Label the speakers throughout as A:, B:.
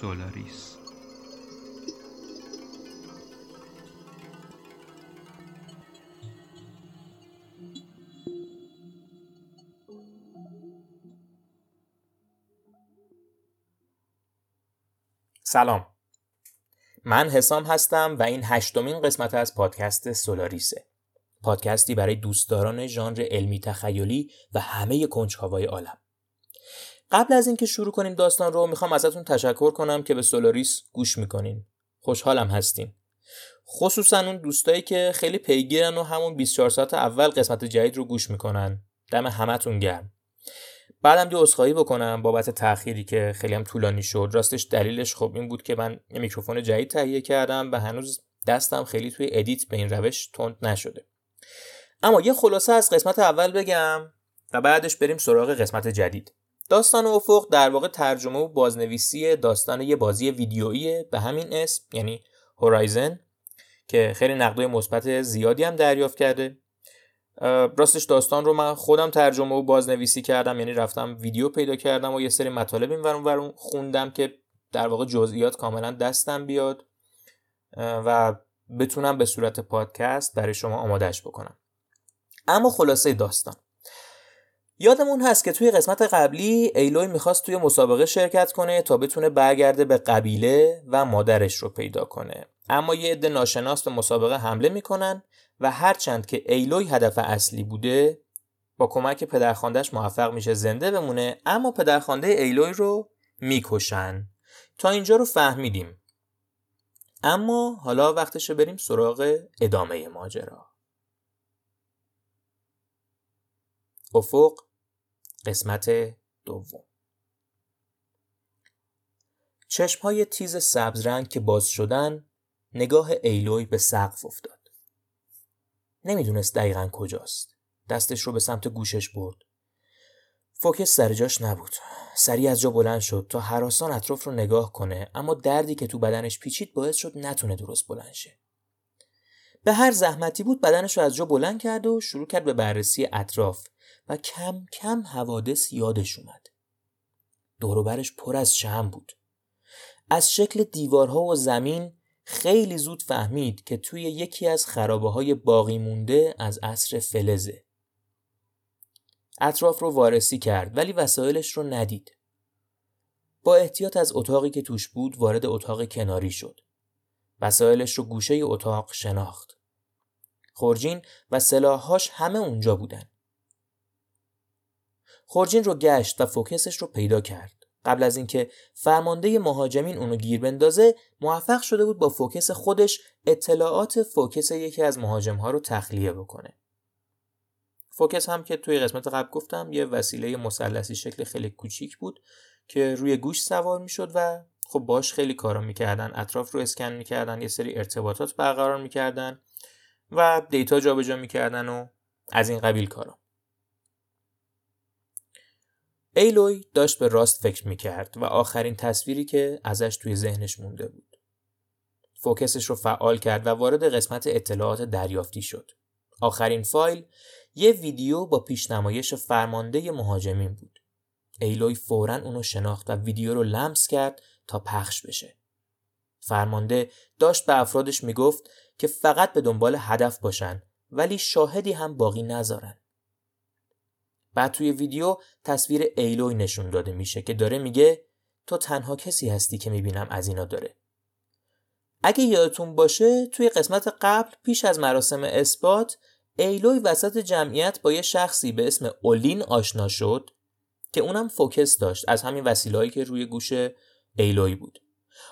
A: سولاریس.
B: سلام. من حسام هستم و این هشتمین قسمت از پادکست سولاریسه. پادکستی برای دوستداران ژانر علمی تخیلی و همه کنجکاوای عالم. قبل از اینکه شروع کنیم داستان رو می‌خوام ازتون تشکر کنم که به سولاریس گوش می‌کنین. خوشحالم هستین خصوصا اون دوستایی که خیلی پیگیرن و همون 24 ساعت اول قسمت جدید رو گوش می‌کنن. دم همتون گرم. بعدم یه عذرخواهی بکنم بابت تأخیری که خیلی هم طولانی شد. راستش دلیلش خب این بود که من یه میکروفون جدید تهیه کردم و هنوز دستم خیلی توی edit به این روش تند نشده. اما یه خلاصه از قسمت اول بگم و بعدش بریم سراغ قسمت جدید. داستان افق در واقع ترجمه و بازنویسی داستان یه بازی ویدیویی به همین اسم یعنی هورایزن که خیلی نقدای مثبت زیادی هم دریافت کرده. راستش داستان رو من خودم ترجمه و بازنویسی کردم یعنی رفتم ویدیو پیدا کردم و یه سری مطالب این ورون خوندم که در واقع جزئیات کاملا دستم بیاد و بتونم به صورت پادکست برای شما آمادهش بکنم. اما خلاصه داستان. یادمون هست که توی قسمت قبلی ایلوی می‌خواست توی مسابقه شرکت کنه تا بتونه برگرده به قبیله و مادرش رو پیدا کنه. اما یه عده ناشناس به مسابقه حمله می‌کنن و هرچند که ایلوی هدف اصلی بوده با کمک پدرخواندهش موفق میشه زنده بمونه اما پدرخوانده ایلوی رو می‌کشن. تا اینجا رو فهمیدیم. اما حالا وقتشه بریم سراغ ادامه ماجرا. افق قسمت دوم چشم های تیز سبز رنگ که باز شدن نگاه ایلوی به سقف افتاد. نمی‌دونست دقیقا کجاست. دستش رو به سمت گوشش برد. فوکس سر جاش نبود. سریع از جا بلند شد تا حراسان اطراف رو نگاه کنه اما دردی که تو بدنش پیچید باعث شد نتونه درست بلند شه. به هر زحمتی بود بدنش رو از جا بلند کرد و شروع کرد به بررسی اطراف و کم کم حوادث یادش اومد. دوروبرش پر از شم بود. از شکل دیوارها و زمین خیلی زود فهمید که توی یکی از خرابه های باقی مونده از عصر فلزه. اطراف رو وارسی کرد ولی وسایلش رو ندید. با احتیاط از اتاقی که توش بود وارد اتاق کناری شد. وسایلش رو گوشه اتاق شناخت. خورجین و سلاحهاش همه اونجا بودن. خورجین رو گشت و Focus ش رو پیدا کرد. قبل از اینکه فرمانده مهاجمین اونو گیر بندازه موفق شده بود با Focus خودش اطلاعات Focus یکی از مهاجمها رو تخلیه بکنه. Focus هم که توی قسمت قبل گفتم یه وسیله مثلثی شکل خیلی کوچیک بود که روی گوش سوار می‌شد و خب باش خیلی کارا می‌کردن اطراف رو اسکن می‌کردن یه سری ارتباطات برقرار می‌کردن و دیتا جابجا می‌کردن و از این قبیل کارا ایلوی داشت به راست فکر می‌کرد و آخرین تصویری که ازش توی ذهنش مونده بود. فوکسش رو فعال کرد و وارد قسمت اطلاعات دریافتی شد. آخرین فایل یه ویدیو با پیشنمایش فرمانده مهاجمین بود. ایلوی فورا اونو شناخت و ویدیو رو لمس کرد تا پخش بشه. فرمانده داشت به افرادش می‌گفت که فقط به دنبال هدف باشن ولی شاهدی هم باقی نذارن. بعد توی ویدیو تصویر ایلوی نشون داده میشه که داره میگه تو تنها کسی هستی که می‌بینم از اینا داره. اگه یادتون باشه توی قسمت قبل پیش از مراسم اثبات ایلوی وسط جمعیت با یه شخصی به اسم اولین آشنا شد که اونم Focus داشت از همین وسیلهایی که روی گوش ایلوی بود.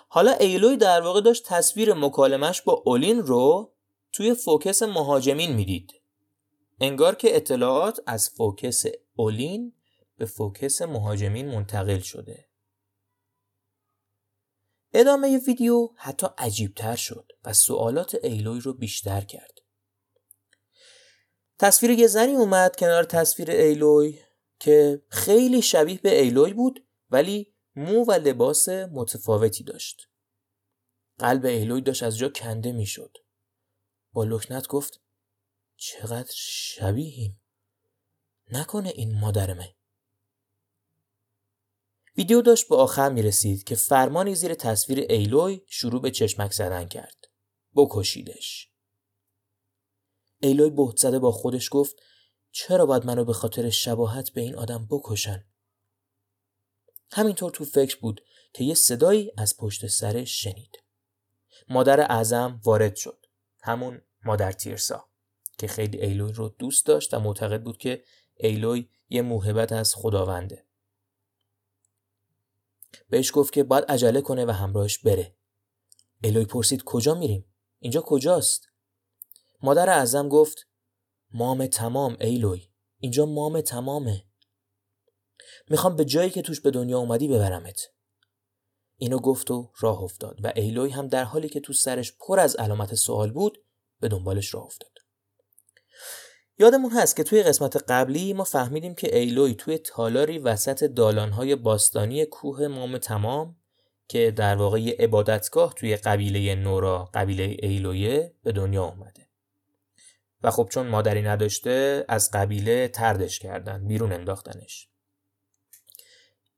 B: حالا ایلوی در واقع داشت تصویر مکالمش با اولین رو توی Focus مهاجمین می‌دید انگار که اطلاعات از Focus اولین به Focus مهاجمین منتقل شده. ادامه ویدیو حتی عجیبتر شد و سوالات ایلوی رو بیشتر کرد. تصویر یه زنی اومد کنار تصویر ایلوی که خیلی شبیه به ایلوی بود ولی مو و لباس متفاوتی داشت. قلب ایلوی داشت از جا کنده می‌شد. با لکنت گفت چقدر شبیهیم نکنه این مادرمه ویدیو داشت به آخر می رسید که فرمانی زیر تصویر ایلوی شروع به چشمک زدن کرد. بکشیدش. ایلوی بهت زده با خودش گفت چرا باید منو به خاطر شباهت به این آدم بکشن؟ همینطور تو فکر بود که یه صدایی از پشت سرش شنید. مادر اعظم وارد شد. همون مادر تیرسا که خیلی ایلوی رو دوست داشت و معتقد بود که ایلوی یه موهبت از خداونده. بهش گفت که باید عجله کنه و همراهش بره. ایلوی پرسید کجا میریم؟ اینجا کجاست؟ مادر اعظم گفت مام تمام ایلوی اینجا مام تمامه می‌خوام به جایی که توش به دنیا اومدی ببرمت. اینو گفت و راه افتاد و ایلوی هم در حالی که تو سرش پر از علامت سوال بود به دنبالش راه افتاد. یادمون هست که توی قسمت قبلی ما فهمیدیم که ایلوی توی تالاری وسط دالانهای باستانی کوه مام تمام که در واقع یه عبادتگاه توی قبیله نورا قبیله ایلویه به دنیا اومده. و خب چون مادری نداشته از قبیله تردش کردن بیرون انداختنش.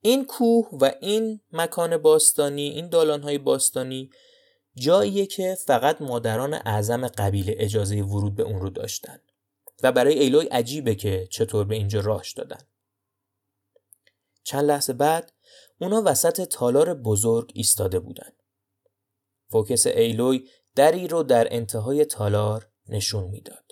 B: این کوه و این مکان باستانی این دالانهای باستانی جاییه که فقط مادران اعظم قبیله اجازه ورود به اون رو داشتن و برای ایلوی عجیبه که چطور به اینجا راهش دادن. چند لحظه بعد اونا وسط تالار بزرگ ایستاده بودن. فوکس ایلوی دری رو در انتهای تالار نشون می‌داد.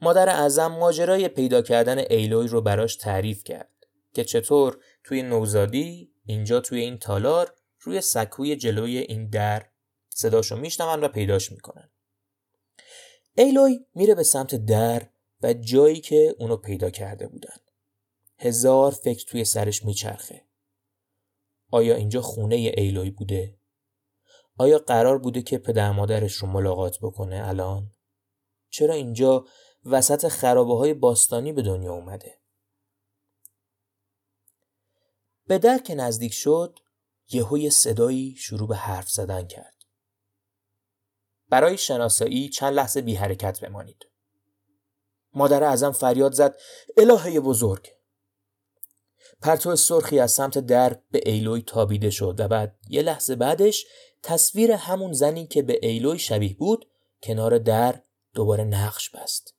B: مادر اعظم ماجرای پیدا کردن ایلوی رو براش تعریف کرد که چطور توی نوزادی اینجا توی این تالار روی سکوی جلوی این در صداشو میشنون و پیداش می‌کنن ایلوی میره به سمت در و جایی که اونو پیدا کرده بودن هزار فکر توی سرش میچرخه آیا اینجا خونه ایلوی بوده؟ آیا قرار بوده که پدر مادرش رو ملاقات بکنه الان؟ چرا اینجا وسط خرابه های باستانی به دنیا اومده؟ به در که نزدیک شد یهوی صدایی شروع به حرف زدن کرد. برای شناسایی چند لحظه بی حرکت بمانید. مادر اعظم فریاد زد الهه بزرگ. پرتو سرخی از سمت در به ایلوی تابیده شد و بعد یه لحظه بعدش تصویر همون زنی که به ایلوی شبیه بود کنار در دوباره نقش بست.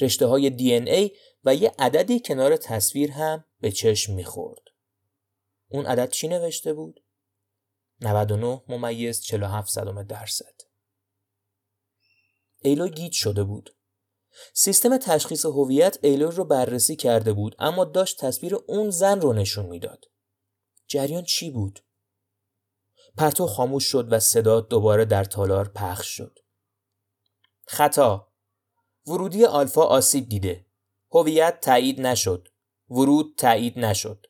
B: رشته های دی ای و یه عددی کنار تصویر هم به چشم می‌خورد. اون عدد چی نوشته بود؟ 99 ممیز 47 صدم درصد. ایلو گیت شده بود. سیستم تشخیص هویت ایلو رو بررسی کرده بود اما داشت تصویر اون زن رو نشون می‌داد. جریان چی بود؟ پرتو خاموش شد و صدا دوباره در تالار پخش شد. خطا ورودی آلفا آسیب دیده. هویت تایید نشد. ورود تایید نشد.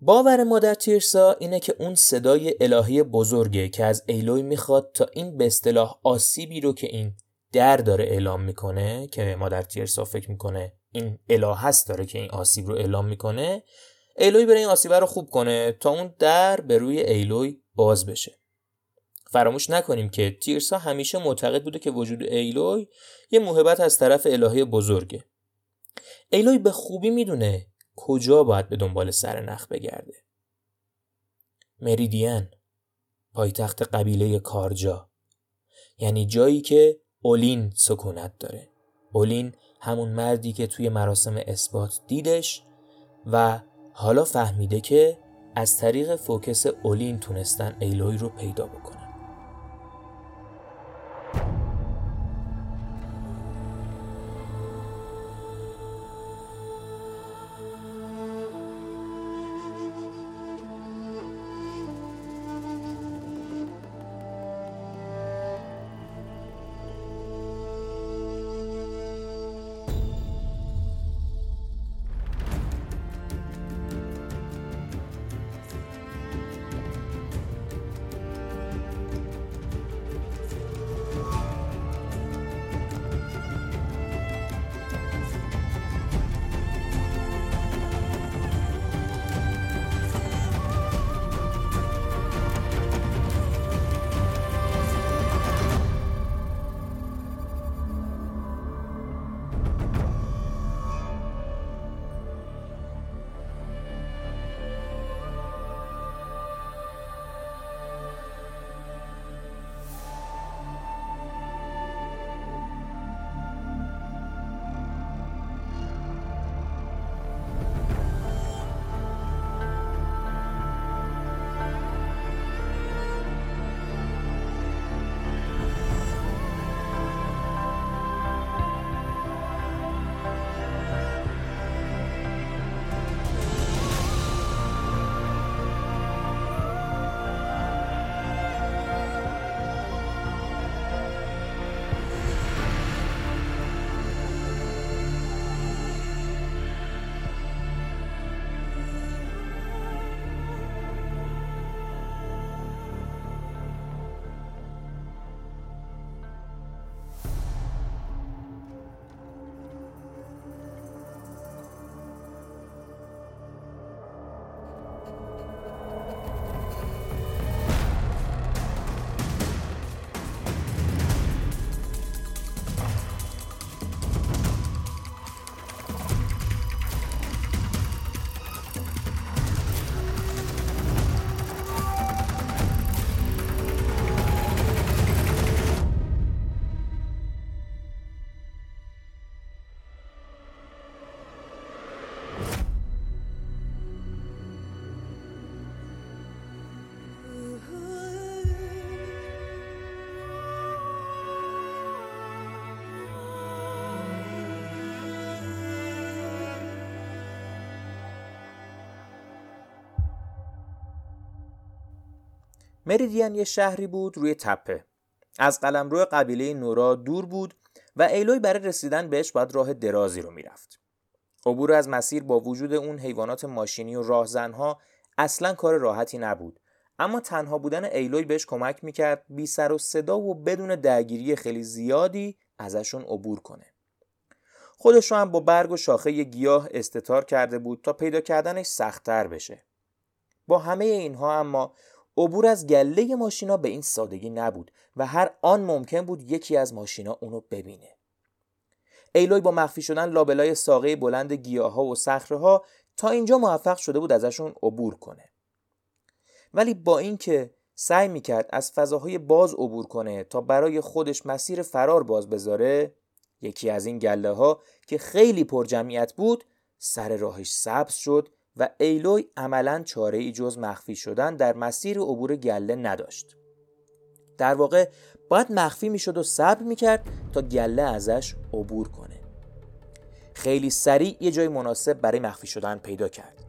B: باور مادر تیرسا اینه که اون صدای الهی بزرگه که از ایلوی می‌خواد تا این به اصطلاح آسیبی رو که این در داره اعلام می‌کنه که مادر تیرسا فکر می‌کنه این اله هست داره که این آسیب رو اعلام می‌کنه ایلوی بره این آسیبه رو خوب کنه تا اون در به روی ایلوی باز بشه فراموش نکنیم که تیرسا همیشه معتقد بوده که وجود ایلوی یه موهبت از طرف الهه بزرگه. ایلوی به خوبی می‌دونه کجا باید به دنبال سر نخ بگرده. مریدین پایتخت قبیله کارجا. یعنی جایی که اولین سکونت داره. اولین همون مردی که توی مراسم اثبات دیدش و حالا فهمیده که از طریق فوکس اولین تونستن ایلوی رو پیدا بکنه. مریدین یه شهری بود روی تپه. از قلمرو قبیله نورا دور بود و ایلوی برای رسیدن بهش باید راه درازی رو می‌رفت. عبور از مسیر با وجود اون حیوانات ماشینی و راهزنها اصلا کار راحتی نبود. اما تنها بودن ایلوی بهش کمک می‌کرد بی سر و صدا و بدون درگیری خیلی زیادی ازشون عبور کنه. خودش رو هم با برگ و شاخه گیاه استتار کرده بود تا پیدا کردنش سختتر بشه. با همه اینها اما عبور از گله ماشینا به این سادگی نبود و هر آن ممکن بود یکی از ماشینا اونو ببینه. ایلوی با مخفی شدن لابلای ساقه بلند گیاه ها و صخره ها تا اینجا موفق شده بود ازشون عبور کنه. ولی با اینکه سعی می‌کرد از فضاهای باز عبور کنه تا برای خودش مسیر فرار باز بذاره یکی از این گله ها که خیلی پر جمعیت بود سر راهش سبز شد و ایلوی عملا چاره ای جز مخفی شدن در مسیر عبور گله نداشت. در واقع باید مخفی می‌شد و صبر می‌کرد تا گله ازش عبور کنه. خیلی سریع یه جای مناسب برای مخفی شدن پیدا کرد.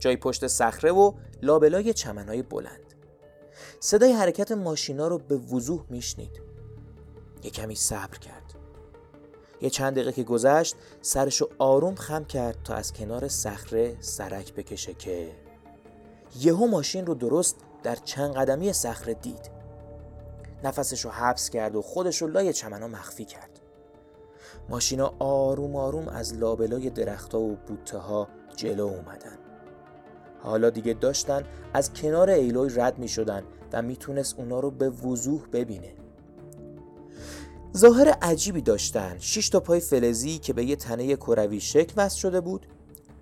B: جای پشت صخره و لابلای چمنهای بلند. صدای حرکت ماشینا رو به وضوح میشنید. یه کمی صبر کرد. یه چند دقیقه که گذشت سرشو آروم خم کرد تا از کنار صخره سرک بکشه که یهو ماشین رو درست در چند قدمی صخره دید. نفسش رو حبس کرد و خودش رو لای چمنا مخفی کرد. ماشینا آروم آروم از لابلای درختها و بوته ها جلو اومدن. حالا دیگه داشتن از کنار ایلوی رد می شدن و می‌تونست اونا رو به وضوح ببینه. ظاهر عجیبی داشتن. شش تا پای فلزی که به یه تنه کروی شکل وصل شده بود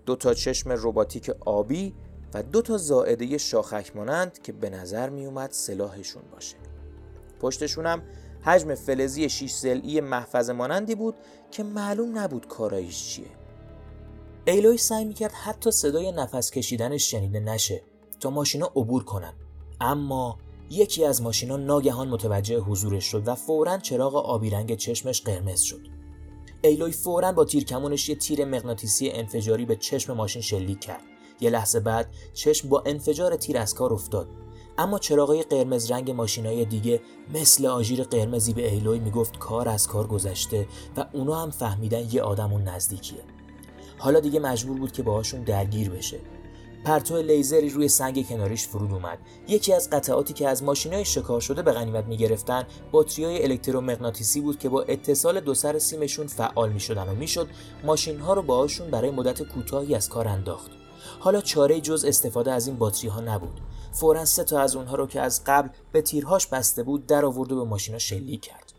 B: دو تا چشم رباتیک آبی و دو تا زائده شاخک مانند که به نظر می اومد سلاحشون باشه. پشتشون هم حجم فلزی شیش زلی محفظ مانندی بود که معلوم نبود کارایش چیه. ایلوی سعی می‌کرد حتی صدای نفس کشیدنش شنیده نشه تا ماشینا عبور کنن. اما یکی از ماشینا ناگهان متوجه حضورش شد و فورا چراغ آبی رنگ چشمش قرمز شد. ایلوی فورا با تیرکمونش یه تیر مغناطیسی انفجاری به چشم ماشین شلیک کرد. یه لحظه بعد چشم با انفجار تیر از کار افتاد. اما چراغای قرمز رنگ ماشینای دیگه مثل آژیر قرمزی به ایلوی می‌گفت کار از کار گذشته و اونا هم فهمیدن یه آدم اون نزدیکیه. حالا دیگه مجبور بود که باهاشون درگیر بشه پرتو لیزری روی سنگ کناریش فرود اومد. یکی از قطعاتی که از ماشینای شکار شده به غنیمت می‌گرفتن باتریای الکترومغناطیسی بود که با اتصال دو سر سیمشون فعال می‌شدن و می‌شد ماشین ها رو باهاشون برای مدت کوتاهی از کار انداخت. حالا چاره جز استفاده از این باتری ها نبود. فورا سه تا از اونها رو که از قبل به تیرهاش بسته بود در آورد و به ماشینا شلیک کرد.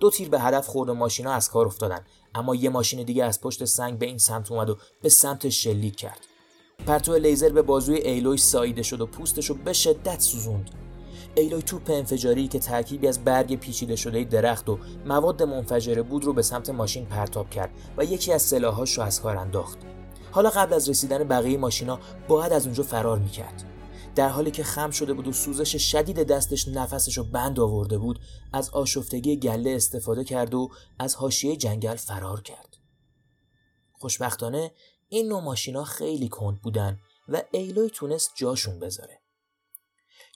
B: دو تیر به هدف خورد و ماشینا از کار افتادن. اما یه ماشین دیگه از پشت سنگ به این سمت اومد و به سمت شلیک کرد. پرتو لیزر به بازوی ایلوی ساییده شد و پوستش رو به شدت سوزوند. ایلوی توپ انفجاری که ترکیبی از برگ پیچیده شده درخت و مواد منفجره بود رو به سمت ماشین پرتاب کرد و یکی از سلاحاش رو از کار انداخت. حالا قبل از رسیدن بقیه ماشینا باید از اونجا فرار می‌کرد. در حالی که خم شده بود و سوزش شدید دستش نفسش رو بند آورده بود از آشفتگی گله استفاده کرد و از حاشیه جنگل فرار کرد. خوشبختانه این نوع ماشینا خیلی کند بودن و ایلوی تونست جاشون بذاره.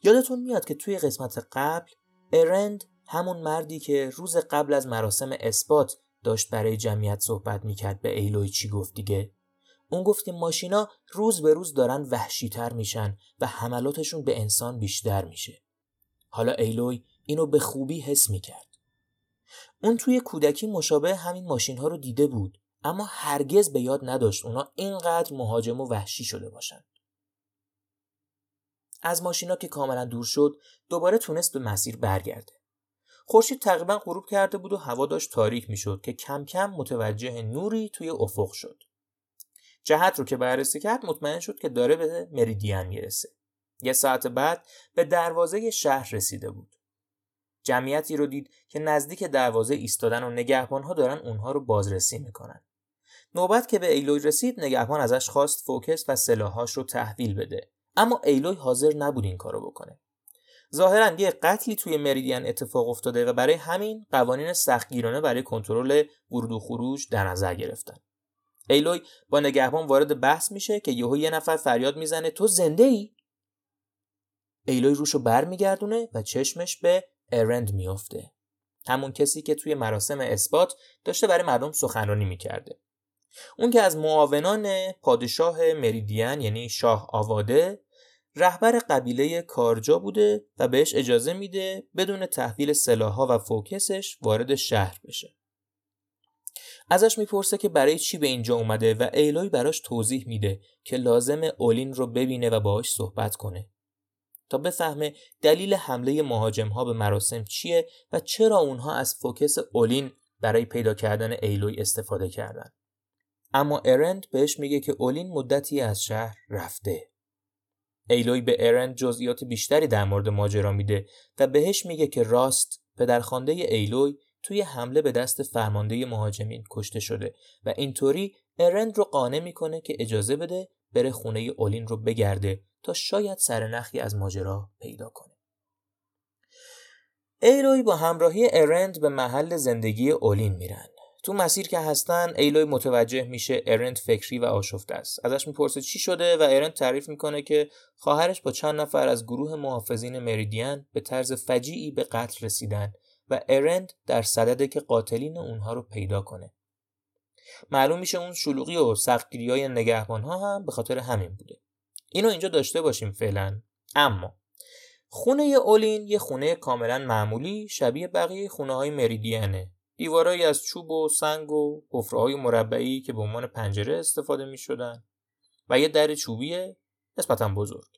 B: یادتون میاد که توی قسمت قبل ارند همون مردی که روز قبل از مراسم اثبات داشت برای جمعیت صحبت می‌کرد به ایلوی چی گفت دیگه؟ اون گفت که ماشینا روز به روز دارن وحشیتر میشن و حملاتشون به انسان بیشتر میشه. حالا ایلوی اینو به خوبی حس می‌کرد. اون توی کودکی مشابه همین ماشین ها رو دیده بود. اما هرگز به یاد نداشت اونا اینقدر مهاجم و وحشی شده باشند. از ماشینا که کاملا دور شد دوباره تونست به مسیر برگرده. خورشید تقریبا غروب کرده بود و هوا داشت تاریک می‌شد که کم کم متوجه نوری توی افق شد. جهت رو که بررسی کرد مطمئن شد که داره به مریدین می‌رسه. یه ساعت بعد به دروازه شهر رسیده بود. جمعیتی رو دید که نزدیک دروازه ایستادن و نگهبانها دارن اونها رو بازرسی می‌کنن. نوبت که به ایلوی رسید نگهبان ازش خواست فوکس و سلاحاش رو تحویل بده. اما ایلوی حاضر نبود این کارو بکنه. ظاهرا یه قتلی توی مریدین اتفاق افتاده و برای همین قوانین سختگیرانه برای کنترل ورود و خروج در نظر گرفتن. ایلوی با نگهبان وارد بحث میشه که یهو یه نفر فریاد می‌زنه تو زنده ای ایلوی روشو برمیگردونه و چشمش به ارند میافته. همون کسی که توی مراسم اثبات داشته برای مردم سخنرانی می‌کرده. اون که از معاونان پادشاه مریدین یعنی شاه آواده رهبر قبیله کارجا بوده و بهش اجازه میده بدون تحویل سلاحها و فوکسش وارد شهر بشه. ازش می‌پرسه که برای چی به اینجا اومده و ایلوی براش توضیح میده که لازم اولین رو ببینه و باهاش صحبت کنه تا بفهمه دلیل حمله مهاجم ها به مراسم چیه و چرا اونها از فوکس اولین برای پیدا کردن ایلوی استفاده کردن. اما ارند بهش میگه که اولین مدتی از شهر رفته ایلوی به ارند جزئیات بیشتری در مورد ماجرا میده و بهش میگه که راست پدرخوانده ایلوی توی حمله به دست فرمانده مهاجمین کشته شده و اینطوری ارند رو قانع می‌کنه که اجازه بده بره خونه اولین رو بگرده تا شاید سرنخی از ماجرا پیدا کنه. ایلوی با همراهی ارند به محل زندگی اولین میرن. تو مسیر که هستن ایلوی متوجه میشه ارنت فکری و آشفته است. ازش می‌پرسه چی شده و ارنت تعریف می‌کنه که خواهرش با چند نفر از گروه محافظین مریدین به طرز فجیعی به قتل رسیدن و ارند در صدده که قاتلین اونها رو پیدا کنه. معلوم میشه اون شلوغی و سختگیری های نگهبان ها هم به خاطر همین بوده. اینو اینجا داشته باشیم فعلا. اما خونه اولین یه خونه کاملا معمولی شبیه بقیه خونه های مریدینه. دیوارایی از چوب و سنگ و حفره‌های مربعی که به عنوان پنجره استفاده می شدن و یه در چوبی نسبتا بزرگ.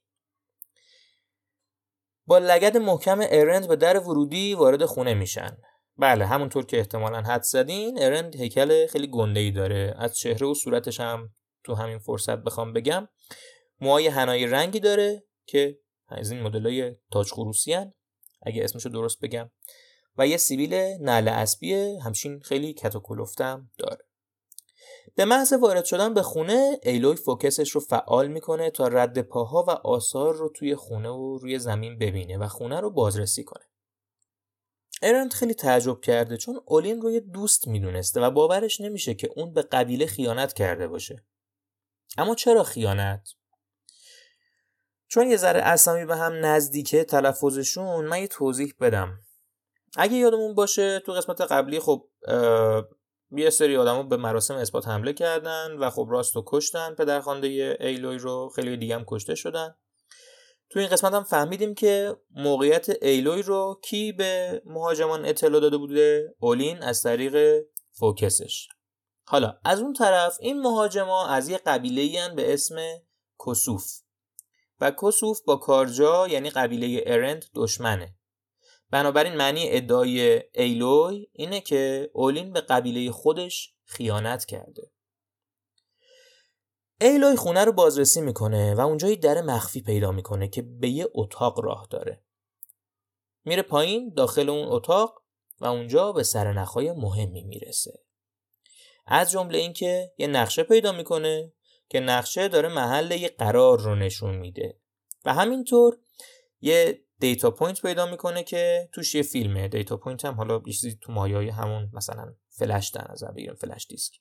B: با لگد محکم ارند به در ورودی وارد خونه میشن. بله همونطور که احتمالا حد زدین ارند هیکل خیلی گنده داره از چهره و صورتش هم تو همین فرصت بخوام بگم موهای هنایی رنگی داره که از این مدلای تاج خروسی اگه اسمشو درست بگم و یه سیبیل نعل اسبی همچین خیلی کت داره. به محض وارد شدن به خونه ایلوی فوکسش رو فعال می‌کنه تا رد پاها و آثار رو توی خونه و روی زمین ببینه و خونه رو بازرسی کنه. ارند خیلی تعجب کرده چون اولین رو دوست می‌دونسته و باورش نمیشه که اون به قبیله خیانت کرده باشه. اما چرا خیانت؟ چون یه ذره اسامی به هم نزدیکه تلفظشون من یه توضیح بدم. اگه یادمون باشه تو قسمت قبلی خب یه سری آدما به مراسم اثبات حمله کردن و خب راستو کشتن پدرخوانده ایلوی رو خیلی دیگه هم کشته شدن. تو این قسمت هم فهمیدیم که موقعیت ایلوی رو کی به مهاجمان اطلاع داده بوده؟ اولین از طریق فوکسش. حالا از اون طرف این مهاجما از یه قبیله به اسم کسوف. و کسوف با کارجا یعنی قبیله ارند دشمنه. بنابراین معنی ادعای ایلوی اینه که اولین به قبیله خودش خیانت کرده. ایلوی خونه رو بازرسی می‌کنه و اونجا یه در مخفی پیدا می‌کنه که به یه اتاق راه داره. میره پایین داخل اون اتاق و اونجا به سرنخهای مهمی می‌رسه. از جمله اینکه یه نقشه پیدا می‌کنه که نقشه داره محل یه قرار رو نشون میده. و همینطور یه data point پیدا می‌کنه که توش یه فیلمه. data point هم حالا یه چیزی تو مایه‌های همون مثلا فلش در نظر بگیریم flash disk.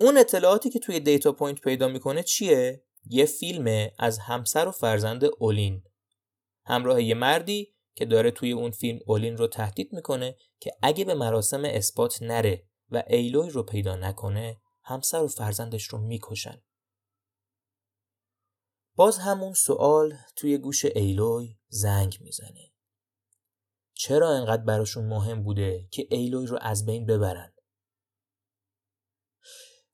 B: اون اطلاعاتی که توی data point پیدا می‌کنه چیه؟ یه فیلم از همسر و فرزند اولین. همراه یه مردی که داره توی اون فیلم اولین رو تهدید می‌کنه که اگه به مراسم اثبات نره و ایلوی رو پیدا نکنه همسر و فرزندش رو می‌کشن. باز همون سوال توی گوش ایلوی زنگ می‌زنه. چرا انقدر براشون مهم بوده که ایلوی رو از بین ببرن؟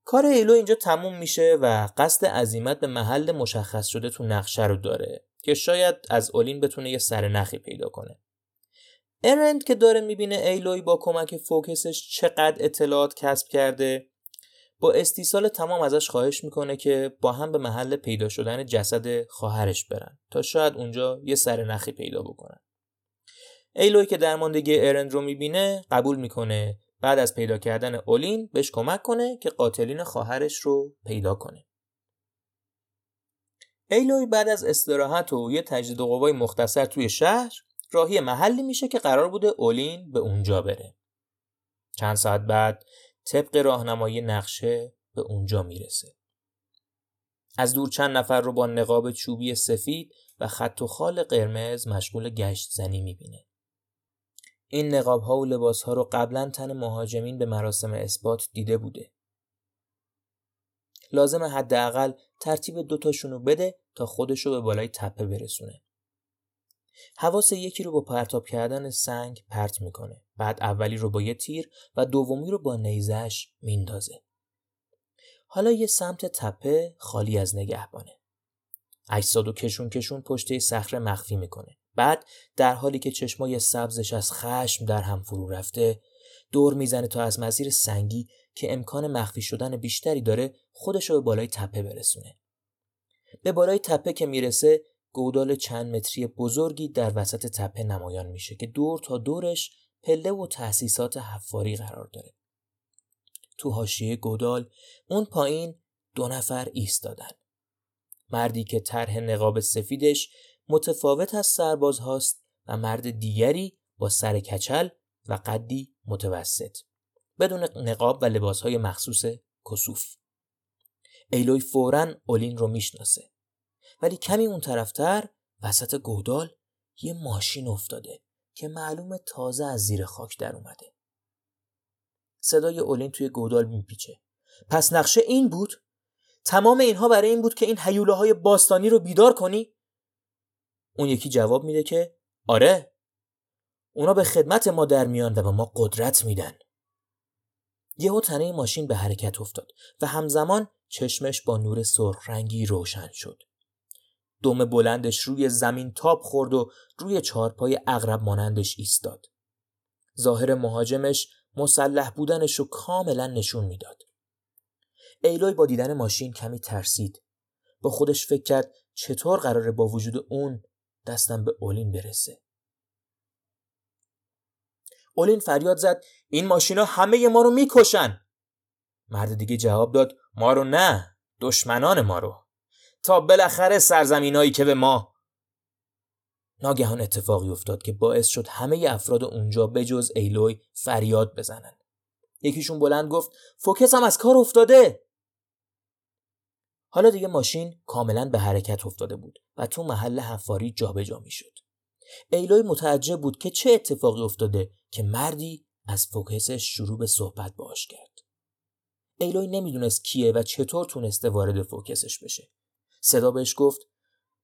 B: کار ایلو اینجا تموم میشه و قصد عزیمت به محل مشخص شده تو نقشه رو داره که شاید از اولین بتونه یه سر نخی پیدا کنه. ارند که داره می‌بینه ایلوی با کمک فوکسش چقدر اطلاعات کسب کرده با استیصال تمام ازش خواهش می‌کنه که با هم به محل پیدا شدن جسد خواهرش برن تا شاید اونجا یه سر نخی پیدا بکنن. ایلوی که درماندگی ارند رو می‌بینه قبول می‌کنه بعد از پیدا کردن اولین بهش کمک کنه که قاتلین خواهرش رو پیدا کنه. ایلوی بعد از استراحت و یه تجدید قوای مختصر توی شهر راهی محلی میشه که قرار بوده اولین به اونجا بره. چند ساعت بعد طبق راهنمایی نقشه به اونجا می‌رسه. از دور چند نفر رو با نقاب چوبی سفید و خط و خال قرمز مشغول گشت زنی می‌بینه. این نقاب ها و لباس ها رو قبلا تن مهاجمین به مراسم اثبات دیده بوده. لازم حداقل ترتیب دوتاشون رو بده تا خودش رو به بالای تپه برسونه. حواس یکی رو با پرتاب کردن سنگ پرت می‌کنه. بعد اولی رو با یه تیر و دومی رو با نیزش میندازه. حالا یه سمت تپه خالی از نگهبانه. اجساد و کشون کشون پشته صخره مخفی می‌کنه. بعد در حالی که چشمای سبزش از خشم در هم فرو رفته دور می‌زنه تا از مسیر سنگی که امکان مخفی شدن بیشتری داره خودش رو به بالای تپه برسونه. به بالای تپه که می‌رسه گودال چند متری بزرگی در وسط تپه نمایان میشه که دور تا دورش پله و تأسیسات حفاری قرار داره. تو حاشیه گودال اون پایین دو نفر ایستادن. مردی که طرح نقاب سفیدش متفاوت از سرباز هاست و مرد دیگری با سر کچل و قدی متوسط بدون نقاب و لباس های مخصوص کسوف ایلوی فورا اولین رو می‌شناسه ولی کمی اون طرفتر وسط گودال یه ماشین افتاده که معلوم تازه از زیر خاک در اومده. صدای اولین توی گودال میپیچه. پس نقشه این بود؟ تمام اینها برای این بود که این حیوله های باستانی رو بیدار کنی؟ اون یکی جواب میده که آره. اونا به خدمت ما در میان و به ما قدرت میدن. یهو تنه ماشین به حرکت افتاد و همزمان چشمش با نور سرخ رنگی روشن شد. دم بلندش روی زمین تاب خورد و روی چارپای اغرب مانندش ایستاد. ظاهر مهاجمش مسلح بودنش رو کاملا نشون می‌داد. ایلوی با دیدن ماشین کمی ترسید. با خودش فکر کرد چطور قراره با وجود اون دستم به اولین برسه. اولین فریاد زد این ماشینا همه ما رو می‌کشن. مرد دیگه جواب داد ما رو نه دشمنان ما رو. تا بالاخره سرزمینایی که به ما ناگهان اتفاقی افتاد که باعث شد همه افراد اونجا بجز ایلوی فریاد بزنن یکیشون بلند گفت Focus هم از کار افتاده حالا دیگه ماشین کاملا به حرکت افتاده بود و تو محل حفاری جابجا می‌شد. ایلوی متعجب بود که چه اتفاقی افتاده که مردی از Focus ش شروع به صحبت باش کرد. ایلوی نمی‌دونست کیه و چطور تونسته وارد Focus ش بشه. صدا بهش گفت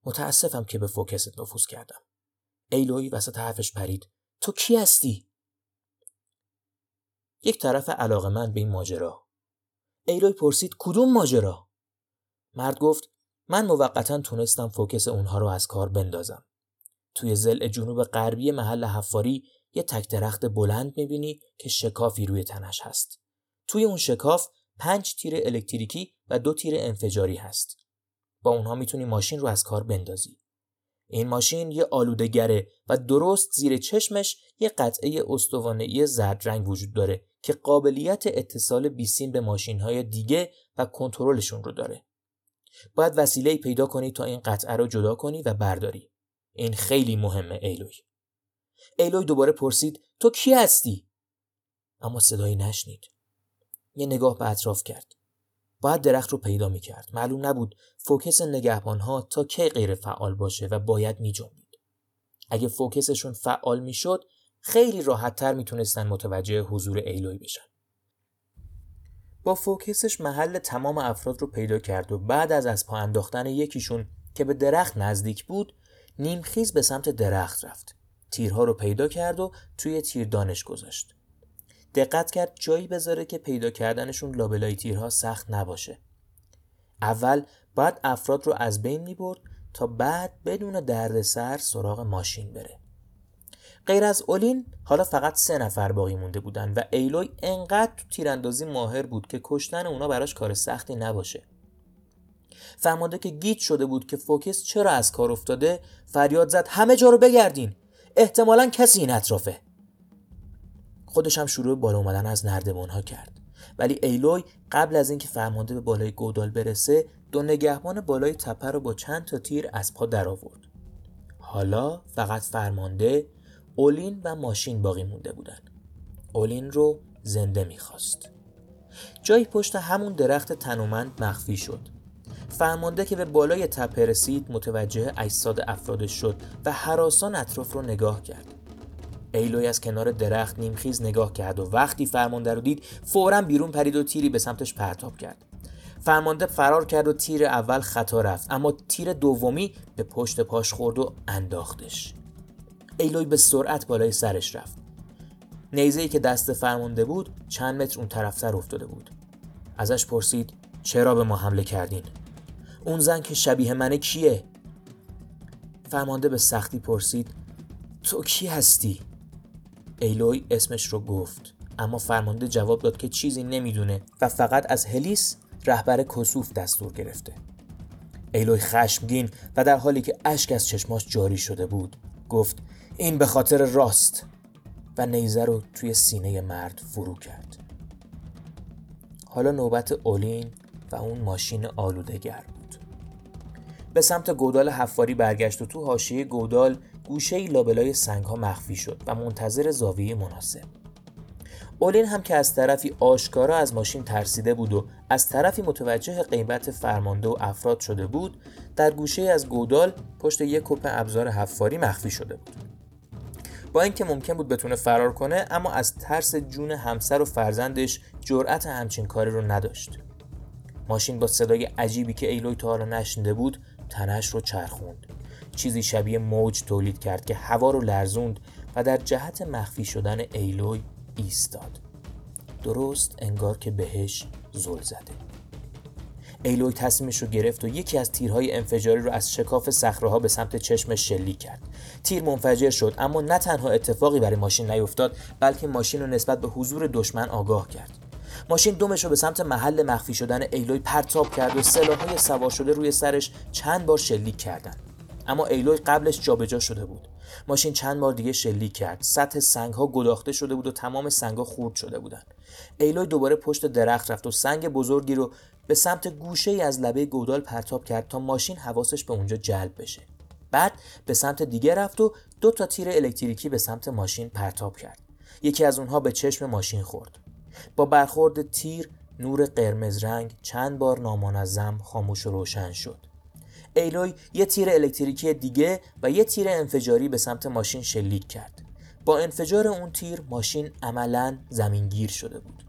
B: متاسفم که به Focus ت نفوذ کردم. ایلوی وسط حرفش پرید. تو کی هستی؟ یک طرف علاقه من به این ماجرا. ایلوی پرسید کدوم ماجرا؟ مرد گفت من موقتا تونستم فوکس اونها رو از کار بندازم. توی زل جنوب غربی محل حفاری یه تک درخت بلند می‌بینی که شکافی روی تنش هست. توی اون شکاف پنج تیر الکتریکی و دو تیر انفجاری هست. با اونها می‌تونی ماشین رو از کار بندازی. این ماشین یه آلودگره و درست زیر چشمش یه قطعه استوانه‌ای زرد رنگ وجود داره که قابلیت اتصال بیسیم به ماشین های دیگه و کنترلشون رو داره. باید وسیله پیدا کنی تا این قطعه رو جدا کنی و برداری. این خیلی مهمه ایلوی. ایلوی دوباره پرسید تو کی هستی؟ اما صدایی نشنید. یه نگاه به اطراف کرد. باید درخت رو پیدا می کرد معلوم نبود فوکس نگهبان ها تا کی غیر فعال باشه و باید می جنبید. اگه فوکسشون فعال می شد خیلی راحت تر می تونستن متوجه حضور ایلوی بشن. با فوکسش محل تمام افراد رو پیدا کرد و بعد از از پا انداختن یکیشون که به درخت نزدیک بود نیمخیز به سمت درخت رفت. تیرها رو پیدا کرد و توی تیردانش گذاشت. دقت کرد جایی بذاره که پیدا کردنشون لابلای تیرها سخت نباشه. اول باید افراد رو از بین می برد تا بعد بدون دردسر سراغ ماشین بره. غیر از اولین حالا فقط سه نفر باقی مونده بودن و ایلوی انقدر تو تیراندازی ماهر بود که کشتن اونا براش کار سختی نباشه. فهمانده که گیت شده بود که فوکس چرا از کار افتاده فریاد زد همه جا رو بگردین! احتمالا کسی این اطرافه! خودش هم شروع بالا اومدن از نردبان ها کرد. ولی ایلوی قبل از اینکه فرمانده به بالای گودال برسه دو نگهبان بالای تپه رو با چند تا تیر از پا در آورد حالا فقط فرمانده اولین و ماشین باقی مونده بودن. اولین رو زنده می‌خواست. جایی پشت همون درخت تنومند مخفی شد. فرمانده که به بالای تپه رسید متوجه اجساد افرادش شد و حراسان اطراف رو نگاه کرد. ایلوی از کنار درخت نیمخیز نگاه کرد و وقتی فرمانده رو دید فورا بیرون پرید و تیری به سمتش پرتاب کرد. فرمانده فرار کرد و تیر اول خطا رفت اما تیر دومی به پشت پاش خورد و انداختش. ایلوی به سرعت بالای سرش رفت. نیزه که دست فرمانده بود چند متر اون طرفتر افتاده بود. ازش پرسید چرا به ما حمله کردین؟ اون زن که شبیه منه کیه؟ فرمانده به سختی پرسید تو کی هستی؟ ایلوی اسمش رو گفت. اما فرمانده جواب داد که چیزی نمی‌دونه و فقط از هلیس رهبر کسوف دستور گرفته. ایلوی خشمگین و در حالی که اشک از چشماش جاری شده بود گفت این به خاطر راست. و نیزه رو توی سینه مرد فرو کرد. حالا نوبت اولین و اون ماشین آلودگر بود. به سمت گودال حفاری برگشت و تو حاشیه گودال گوشه ای لابلای سنگ ها مخفی شد و منتظر زاویه مناسب. اولین هم که از طرفی آشکارا از ماشین ترسیده بود و از طرفی متوجه قیمت فرمانده و افراد شده بود در گوشه از گودال پشت یک کپ ابزار حفاری مخفی شده بود. با اینکه ممکن بود بتونه فرار کنه اما از ترس جون همسر و فرزندش جرأت همچین کاری رو نداشت. ماشین با صدای عجیبی که ایلوی تا حالا نشنده بود تنش رو چرخوند. چیزی شبیه موج تولید کرد که هوا رو لرزوند و در جهت مخفی شدن ایلوی ایستاد. درست انگار که بهش زل زده. ایلوی تصمیمش رو گرفت و یکی از تیرهای انفجاری رو از شکاف صخره به سمت چشمش شلیک کرد. تیر منفجر شد اما نه تنها اتفاقی برای ماشین نیفتاد بلکه ماشین رو نسبت به حضور دشمن آگاه کرد. ماشین دومش رو به سمت محل مخفی شدن ایلوی پرتاب کرد و سلاحهای سوار شده روی سرش چند بار شلیک کردند. اما ایلوی قبلش جابجا شده بود. ماشین چند بار دیگه شلیک کرد. سطح سنگ ها گداخته شده بود و تمام سنگ ها خورد شده بودند ایلوی دوباره پشت درخت رفت و سنگ بزرگی رو به سمت گوشه ای از لبه گودال پرتاب کرد تا ماشین حواسش به اونجا جلب بشه. بعد به سمت دیگه رفت و دو تا تیر الکتریکی به سمت ماشین پرتاب کرد. یکی از اونها به چشم ماشین خورد. با برخورد تیر نور قرمز رنگ چند بار نامنظم خاموش و روشن شد. ایلوی یه تیر الکتریکی دیگه و یه تیر انفجاری به سمت ماشین شلیک کرد. با انفجار اون تیر ماشین عملا زمینگیر شده بود.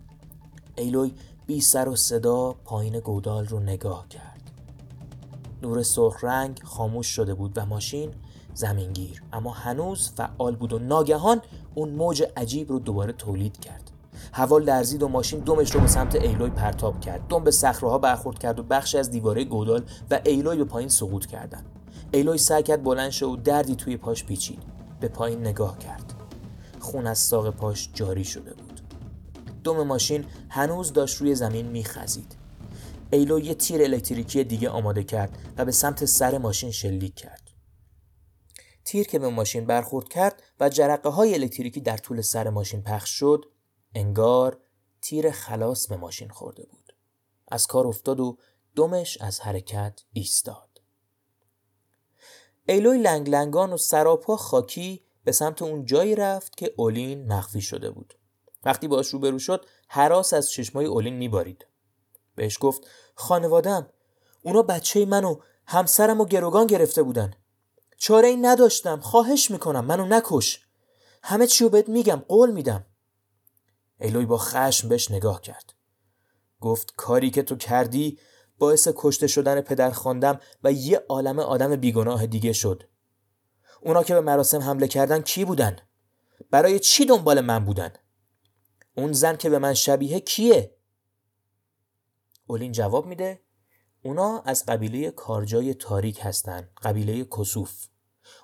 B: ایلوی بی سر و صدا پایین گودال رو نگاه کرد. نور سرخ رنگ خاموش شده بود و ماشین زمینگیر. اما هنوز فعال بود و ناگهان اون موج عجیب رو دوباره تولید کرد. هوا لرزید و ماشین دومش رو به سمت ایلوی پرتاب کرد. دوم به صخره برخورد کرد و بخشی از دیواره گودال و ایلوی به پایین سقوط کردند. ایلوی سعی کرد بلند شد و دردی توی پاش پیچید. به پایین نگاه کرد. خون از ساق پاش جاری شده بود. دوم ماشین هنوز داشت روی زمین میخزید. ایلو یه تیر الکتریکی دیگه آماده کرد و به سمت سر ماشین شلیک کرد. تیر که به ماشین برخورد کرد و جرقه های الکتریکی در طول سر ماشین پخش شد انگار تیر خلاص به ماشین خورده بود. از کار افتاد و دمش از حرکت ایستاد. ایلوی لنگ لنگان و سراپا خاکی به سمت اون جایی رفت که اولین مخفی شده بود. وقتی باش روبرو شد حراس از چشمای اولین میبارید. بهش گفت خانوادم اونا بچه منو همسرم و گروگان گرفته بودن. چاره این نداشتم خواهش می‌کنم منو نکش. همه چیو بهت میگم قول میدم. ایلوی با خشم بهش نگاه کرد گفت کاری که تو کردی باعث کشته شدن پدر خواندم و یه عالم آدم بیگناه دیگه شد اونا که به مراسم حمله کردن کی بودن؟ برای چی دنبال من بودن؟ اون زن که به من شبیه کیه؟ اولین جواب میده اونا از قبیله کارجای تاریک هستن قبیله کسوف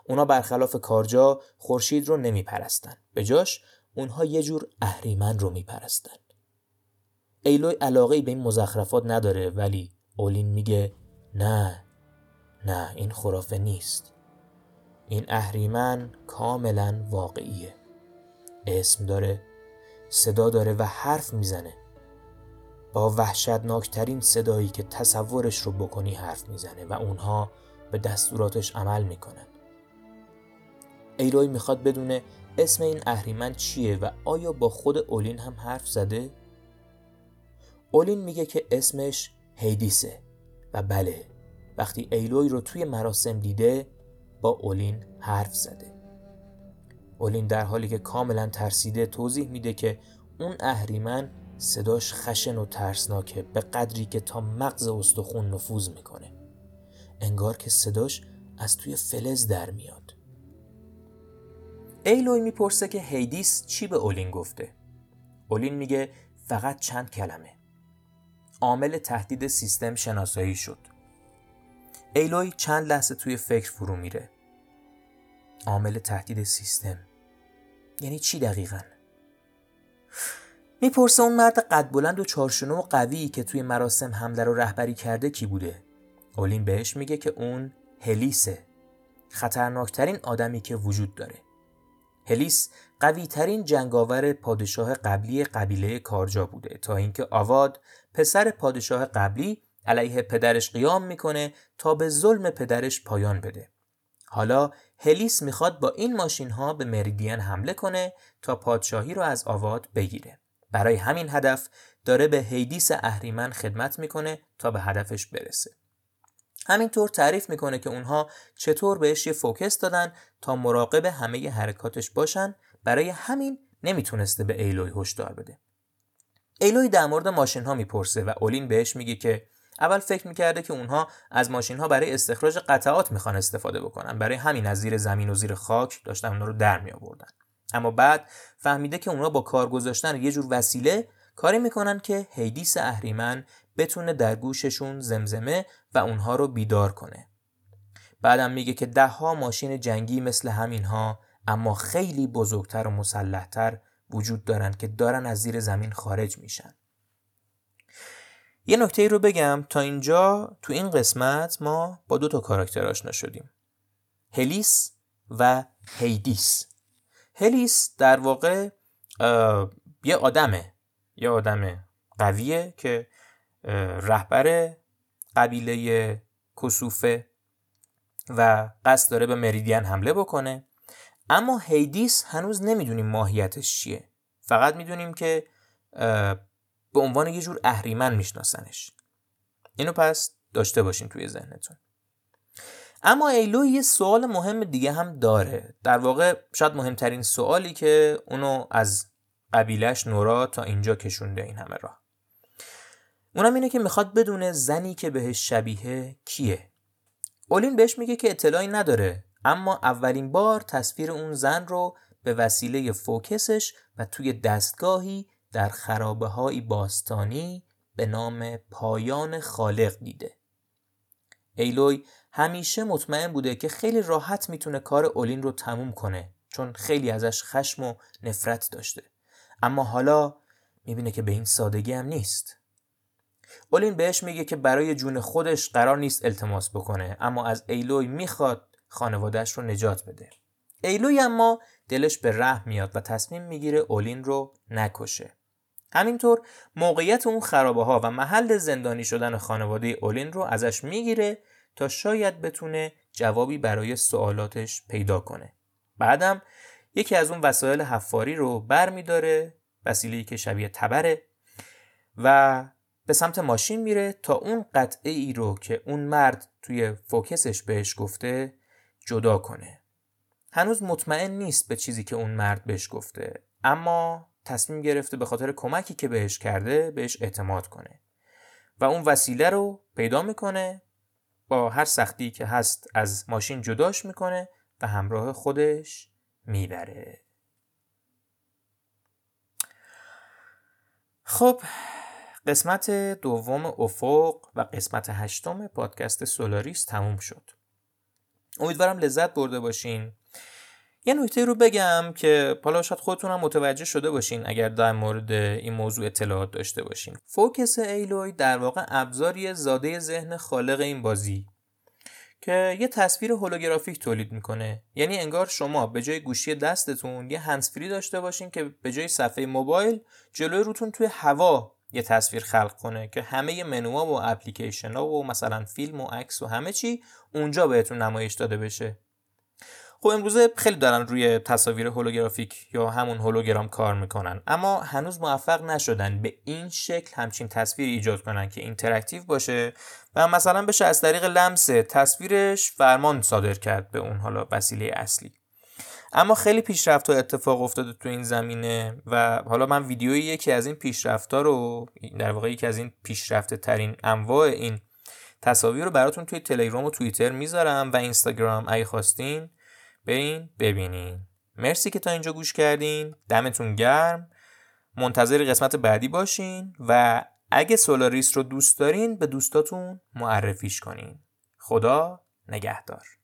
B: اونا برخلاف کارجا خورشید رو نمیپرستن به جاش اونها یه جور اهریمن رو میپرستن. ایلوی علاقه به این مزخرفات نداره ولی اولین میگه نه نه این خرافه نیست. این اهریمن کاملا واقعیه. اسم داره صدا داره و حرف می‌زنه. با وحشتناکترین صدایی که تصورش رو بکنی حرف می‌زنه و اونها به دستوراتش عمل می‌کنن. ایروی می‌خواد بدونه اسم این اهریمن چیه و آیا با خود اولین هم حرف زده؟ اولین میگه که اسمش هیدیسه و بله وقتی ایلوی رو توی مراسم دیده با اولین حرف زده. اولین در حالی که کاملا ترسیده توضیح میده که اون اهریمن صداش خشن و ترسناکه به قدری که تا مغز استخون نفوذ می‌کنه. انگار که صداش از توی فلز در میاد. ایلوی می‌پرسه که هیدیس چی به اولین گفته. اولین میگه فقط چند کلمه. عامل تهدید سیستم شناسایی شد. ایلوی چند لحظه توی فکر فرو میره. عامل تهدید سیستم. یعنی چی دقیقا؟ می‌پرسه اون مرد قد بلند و چارشنو و قوی که توی مراسم حمله رو رهبری کرده کی بوده. اولین بهش میگه که اون هلیسه. خطرناکترین آدمی که وجود داره. هلیس قوی ترین جنگاور پادشاه قبلی قبیله کارجا بوده تا اینکه آواد پسر پادشاه قبلی علیه پدرش قیام می‌کنه تا به ظلم پدرش پایان بده. حالا هلیس می‌خواد با این ماشین ها به مریدین حمله کنه تا پادشاهی رو از آواد بگیره. برای همین هدف داره به هیدیس اهریمن خدمت می‌کنه تا به هدفش برسه. همینطور تعریف می‌کنه که اونها چطور بهش یه Focus دادن تا مراقب همه حرکاتش باشن. برای همین نمی‌تونسته به ایلوی هشدار بده. ایلوی در مورد ماشین ها می‌پرسه و اولین بهش میگه که اول فکر می‌کرده که اونها از ماشین ها برای استخراج قطعات می‌خوان استفاده بکنن. برای همین از زیر زمین و زیر خاک داشتن اونها رو در می آوردن اما بعد فهمیده که اونها با کار گذاشتن یه جور وسیله کاری می‌کنن که هیدیس اهریمن بتونه در گوششون زمزمه و اونها رو بیدار کنه. بعدم میگه که دهها ماشین جنگی مثل همینها اما خیلی بزرگتر و مسلحتر وجود دارن که دارن از زیر زمین خارج میشن. یه نکته ای رو بگم تا اینجا تو این قسمت ما با دو تا کاراکتر آشنا شدیم. هلیس و هیدیس. هلیس در واقع یه آدمه یه آدم قویه که رهبر قبیله کسوفه و قصد داره به مریدین حمله بکنه. اما هیدیس هنوز نمی‌دونیم ماهیتش چیه. فقط می‌دونیم که به عنوان یه جور اهریمن میشناسنش. اینو پس داشته باشین توی ذهنتون. اما ایلو یه سوال مهم دیگه هم داره. در واقع شاید مهمترین سوالی که اونو از قبیلش نورا تا اینجا کشونده این همه راه. اونم اینه که می‌خواد بدونه زنی که بهش شبیه کیه اولین بهش میگه که اطلاعی نداره اما اولین بار تصویر اون زن رو به وسیله فوکسش و توی دستگاهی در خرابه های باستانی به نام پایان خالق دیده. ایلوی همیشه مطمئن بوده که خیلی راحت می‌تونه کار اولین رو تموم کنه چون خیلی ازش خشم و نفرت داشته. اما حالا می‌بینه که به این سادگی هم نیست. اولین بهش میگه که برای جون خودش قرار نیست التماس بکنه اما از ایلوی می‌خواد خانوادهش رو نجات بده. ایلوی اما دلش به رحم میاد و تصمیم می‌گیره اولین رو نکشه. همینطور موقعیت اون خرابه ها و محل زندانی شدن خانواده اولین رو ازش می‌گیره تا شاید بتونه جوابی برای سوالاتش پیدا کنه. بعدم یکی از اون وسایل حفاری رو بر میداره وسیله که شبیه تبره و به سمت ماشین میره تا اون قطعه ای رو که اون مرد توی فوکسش بهش گفته جدا کنه. هنوز مطمئن نیست به چیزی که اون مرد بهش گفته اما تصمیم گرفته به خاطر کمکی که بهش کرده بهش اعتماد کنه و اون وسیله رو پیدا می‌کنه با هر سختی که هست از ماشین جداش می‌کنه و همراه خودش می‌بره خب قسمت دوم افق و قسمت هشتم پادکست سولاریس تموم شد. امیدوارم لذت برده باشین. یه نکته رو بگم که حالا شاید خودتون هم متوجه شده باشین اگر در مورد این موضوع اطلاعات داشته باشین. فوکس ایلوی در واقع ابزاری زاده ذهن خالق این بازی که یه تصویر هولوگرافیک تولید می‌کنه. یعنی انگار شما به جای گوشی دستتون یه هنسفری داشته باشین که به جای صفحه موبایل جلوی روتون توی هوا یه تصویر خلق کنه که همه منوها و اپلیکیشن ها و مثلا فیلم و عکس و همه چی اونجا بهتون نمایش داده بشه. خب امروزه خیلی دارن روی تصاویر هولوگرافیک یا همون هولوگرام کار می‌کنن اما هنوز موفق نشدن به این شکل همچین تصویری ایجاد کنن که interactive باشه و مثلا بشه از طریق لمس تصویرش فرمان صادر کرد به اون حالا وسیله اصلی. اما خیلی پیشرفت ها اتفاق افتاده تو این زمینه و حالا من ویدیوی یکی از این پیشرفت رو در واقع یکی از این پیشرفته ترین انواع این تصاویر رو براتون توی تلگرام و توییتر می‌ذارم و اینستاگرام. اگه خواستین برین ببینین. مرسی که تا اینجا گوش کردین. دمتون گرم. منتظر قسمت بعدی باشین و اگه سولاریس رو دوست دارین به دوستاتون معرفیش کنین. خدا نگهدار.